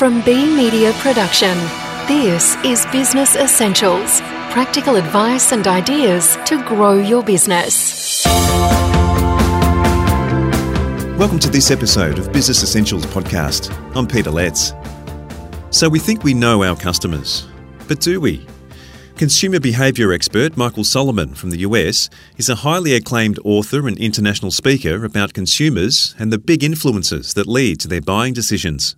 From B Media Production, this is Business Essentials practical advice and ideas to grow your business. Welcome to this episode of Business Essentials podcast. I'm Peter Letts. So, we think we know our customers, but do we? Consumer behaviour expert Michael Solomon from the US is a highly acclaimed author and international speaker about consumers and the big influences that lead to their buying decisions.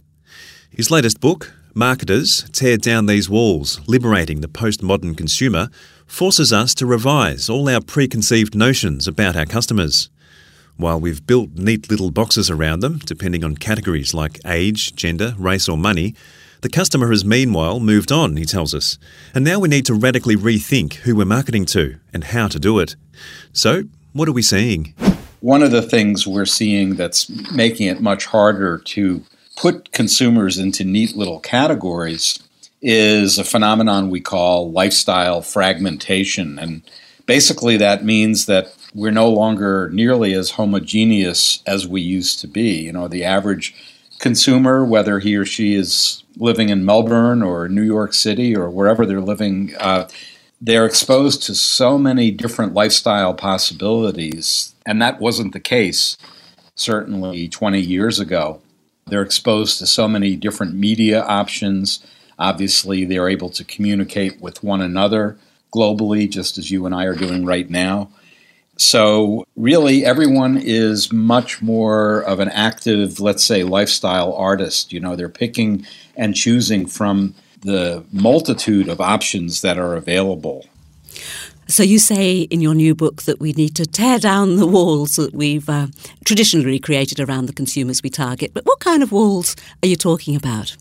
His latest book, Marketers Tear Down These Walls Liberating the Postmodern Consumer, forces us to revise all our preconceived notions about our customers. While we've built neat little boxes around them, depending on categories like age, gender, race, or money, the customer has meanwhile moved on, he tells us. And now we need to radically rethink who we're marketing to and how to do it. So, what are we seeing? One of the things we're seeing that's making it much harder to put consumers into neat little categories is a phenomenon we call lifestyle fragmentation. And basically, that means that we're no longer nearly as homogeneous as we used to be. You know, the average consumer, whether he or she is living in Melbourne or New York City or wherever they're living, uh, they're exposed to so many different lifestyle possibilities. And that wasn't the case certainly 20 years ago. They're exposed to so many different media options. Obviously, they're able to communicate with one another globally, just as you and I are doing right now. So, really, everyone is much more of an active, let's say, lifestyle artist. You know, they're picking and choosing from the multitude of options that are available. So you say in your new book that we need to tear down the walls that we've uh, traditionally created around the consumers we target. But what kind of walls are you talking about?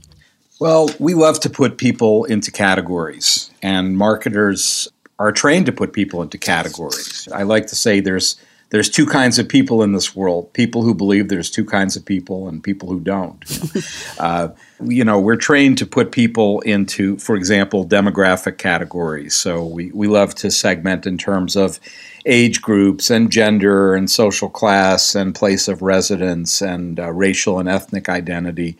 Well, we love to put people into categories, and marketers are trained to put people into categories. I like to say there's there's two kinds of people in this world people who believe there's two kinds of people and people who don't. You know, uh, you know we're trained to put people into for example demographic categories. So we, we love to segment in terms of age groups and gender and social class and place of residence and uh, racial and ethnic identity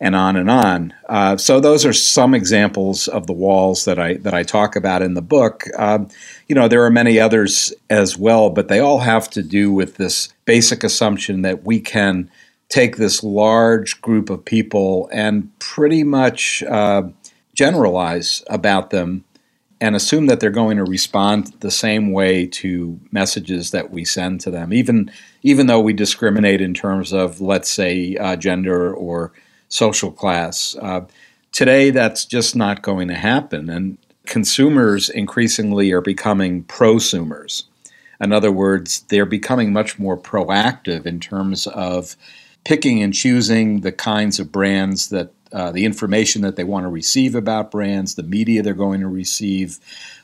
and on and on. Uh, so those are some examples of the walls that I that I talk about in the book. Uh, you know, there are many others as well, but they all have to do with this basic assumption that we can take this large group of people and pretty much uh, generalize about them and assume that they're going to respond the same way to messages that we send to them, even even though we discriminate in terms of, let's say, uh, gender or social class. Uh, today, that's just not going to happen, and consumers increasingly are becoming prosumers. In other words, they're becoming much more proactive in terms of picking and choosing the kinds of brands that uh, the information that they want to receive about brands, the media they're going to receive,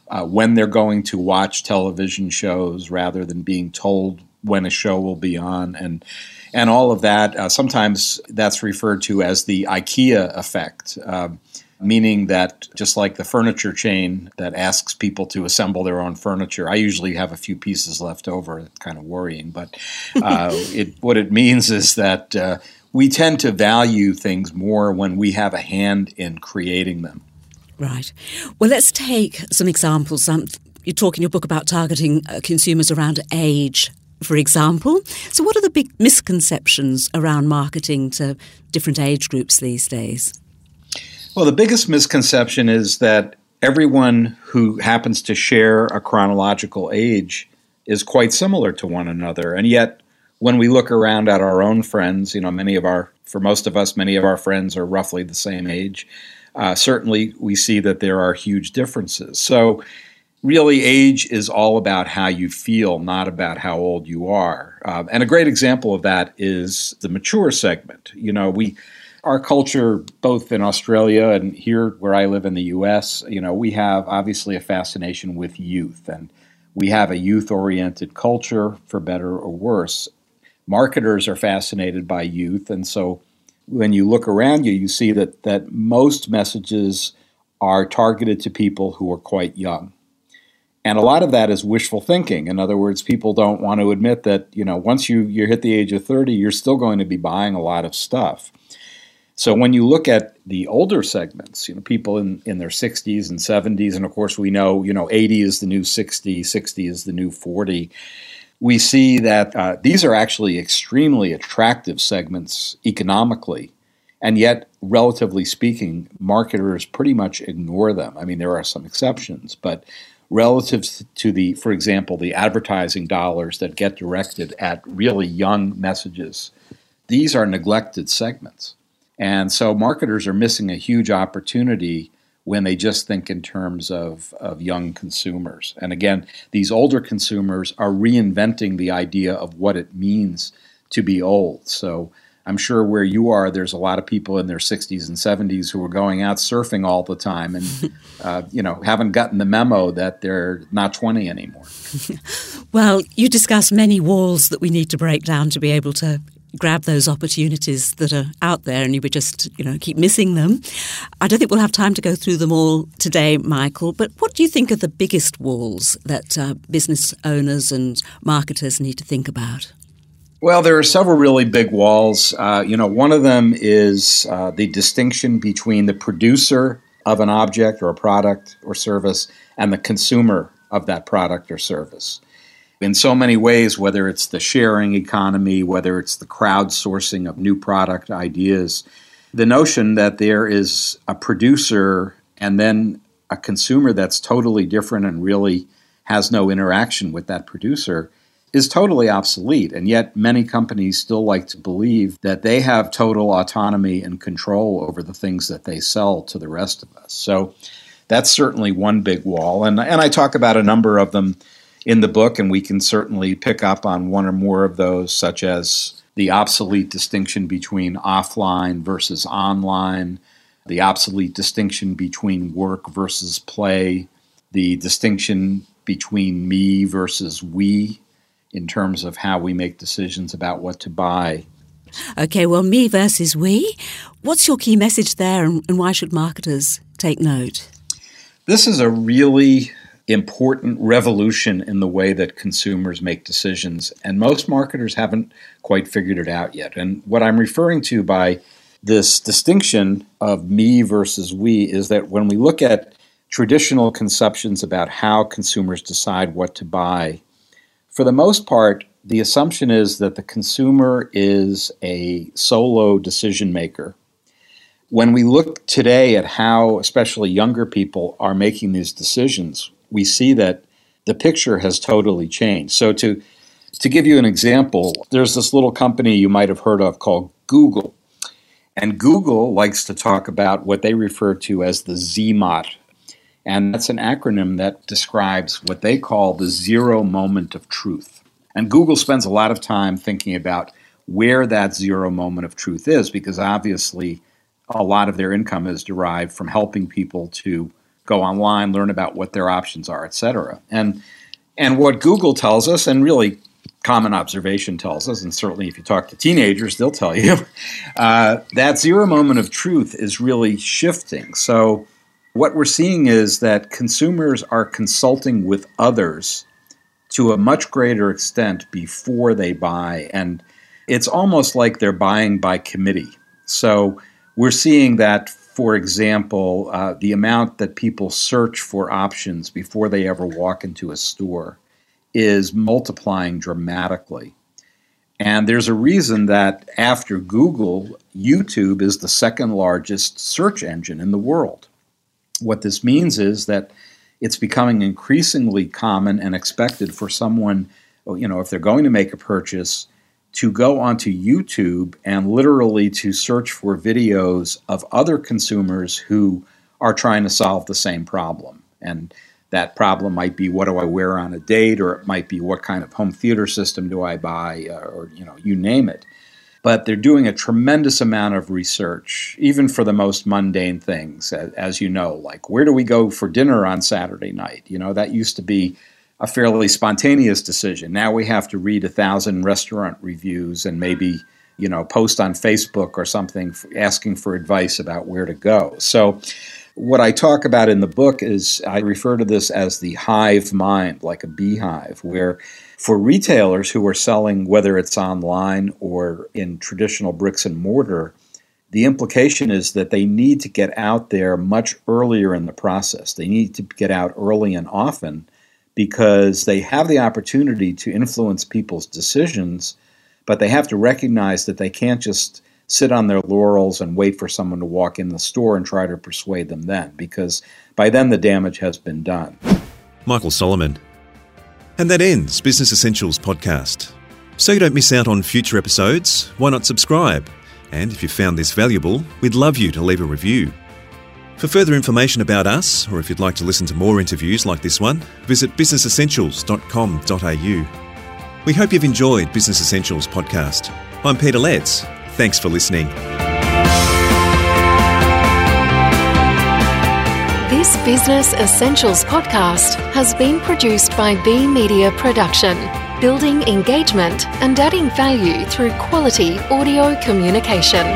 uh, when they're going to watch television shows rather than being told when a show will be on, and and all of that. Uh, sometimes that's referred to as the IKEA effect. Um, meaning that just like the furniture chain that asks people to assemble their own furniture, I usually have a few pieces left over. It's kind of worrying, but uh, it, what it means is that uh, we tend to value things more when we have a hand in creating them. Right. Well, let's take some examples. Um, you talk in your book about targeting uh, consumers around age for example. So, what are the big misconceptions around marketing to different age groups these days? Well, the biggest misconception is that everyone who happens to share a chronological age is quite similar to one another. And yet, when we look around at our own friends, you know, many of our, for most of us, many of our friends are roughly the same age. Uh, certainly, we see that there are huge differences. So, really, age is all about how you feel, not about how old you are. Uh, and a great example of that is the mature segment. You know, we our culture, both in Australia and here where I live in the U.S., you know, we have obviously a fascination with youth, and we have a youth-oriented culture, for better or worse. Marketers are fascinated by youth, and so when you look around you, you see that that most messages are targeted to people who are quite young. And a lot of that is wishful thinking. In other words, people don't want to admit that, you know, once you, you hit the age of 30, you're still going to be buying a lot of stuff. So when you look at the older segments, you know, people in, in their 60s and 70s, and of course we know, you know, 80 is the new 60, 60 is the new 40. We see that uh, these are actually extremely attractive segments economically, and yet, relatively speaking, marketers pretty much ignore them. I mean, there are some exceptions, but relative to the, for example, the advertising dollars that get directed at really young messages, these are neglected segments. And so marketers are missing a huge opportunity when they just think in terms of, of young consumers. And again, these older consumers are reinventing the idea of what it means to be old. So I'm sure where you are, there's a lot of people in their 60s and 70s who are going out surfing all the time and, uh, you know, haven't gotten the memo that they're not 20 anymore. well, you discuss many walls that we need to break down to be able to grab those opportunities that are out there and you would just you know keep missing them i don't think we'll have time to go through them all today michael but what do you think are the biggest walls that uh, business owners and marketers need to think about well, there are several really big walls. Uh, you know, one of them is uh, the distinction between the producer of an object or a product or service and the consumer of that product or service in so many ways, whether it's the sharing economy, whether it's the crowdsourcing of new product ideas, the notion that there is a producer and then a consumer that's totally different and really has no interaction with that producer is totally obsolete. And yet, many companies still like to believe that they have total autonomy and control over the things that they sell to the rest of us. So, that's certainly one big wall. And, and I talk about a number of them in the book, and we can certainly pick up on one or more of those, such as the obsolete distinction between offline versus online, the obsolete distinction between work versus play, the distinction between me versus we in terms of how we make decisions about what to buy. Okay, well, me versus we. What's your key message there, and why should marketers take note? This is a really important revolution in the way that consumers make decisions. And most marketers haven't quite figured it out yet. And what I'm referring to by this distinction of me versus we is that when we look at traditional conceptions about how consumers decide what to buy, for the most part, the assumption is that the consumer is a solo decision maker. When we look today at how, especially younger people, are making these decisions, we see that the picture has totally changed. So to to give you an example, there's this little company you might have heard of called Google. And Google likes to talk about what they refer to as the ZMOT. And that's an acronym that describes what they call the zero moment of truth. And Google spends a lot of time thinking about where that zero moment of truth is because obviously a lot of their income is derived from helping people to go online, learn about what their options are, et cetera. And and what Google tells us, and really common observation tells us, and certainly if you talk to teenagers, they'll tell you, uh, that zero moment of truth is really shifting. So what we're seeing is that consumers are consulting with others to a much greater extent before they buy, and it's almost like they're buying by committee. So we're seeing that for example, uh, the amount that people search for options before they ever walk into a store is multiplying dramatically. And there's a reason that after Google, YouTube is the second largest search engine in the world. What this means is that it's becoming increasingly common and expected for someone, you know, if they're going to make a purchase, to go onto YouTube and literally to search for videos of other consumers who are trying to solve the same problem. And that problem might be what do I wear on a date, or it might be what kind of home theater system do I buy, uh, or you know, you name it. But they're doing a tremendous amount of research, even for the most mundane things, as, you know, like where do we go for dinner on Saturday night? You know, that used to be a fairly spontaneous decision. Now we have to read a thousand restaurant reviews and maybe you know post on Facebook or something asking for advice about where to go. So what I talk about in the book is I refer to this as the hive mind, like a beehive, where for retailers who are selling, whether it's online or in traditional bricks and mortar, the implication is that they need to get out there much earlier in the process. They need to get out early and often because they have the opportunity to influence people's decisions, but they have to recognize that they can't just sit on their laurels and wait for someone to walk in the store and try to persuade them then, because by then the damage has been done. Michael Solomon. And that ends Business Essentials podcast. So you don't miss out on future episodes, why not subscribe? And if you found this valuable, we'd love you to leave a review. For further information about us, or if you'd like to listen to more interviews like this one, visit businessessentials.com.au. We hope you've enjoyed Business Essentials podcast. I'm Peter Letts. Thanks for listening. This Business Essentials podcast has been produced by B Media Production, building engagement and adding value through quality audio communication.